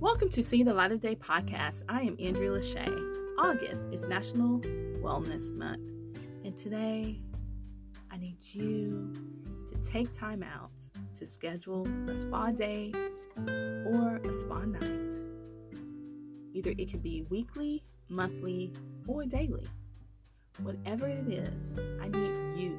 Welcome to See the Light of Day podcast. I am Andrea Lachey. August is National Wellness Month, and today I need you to take time out to schedule a spa day or a spa night. Either it could be weekly, monthly, or daily. Whatever it is, I need you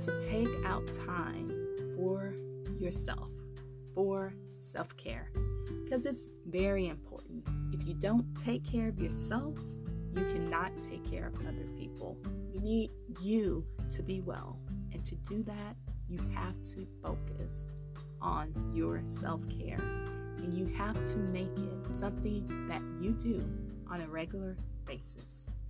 to take out time for yourself, for self care, because it's very important. If you don't take care of yourself, you cannot take care of other people. You need you to be well. And to do that, you have to focus on your self care. And you have to make it something that you do on a regular basis.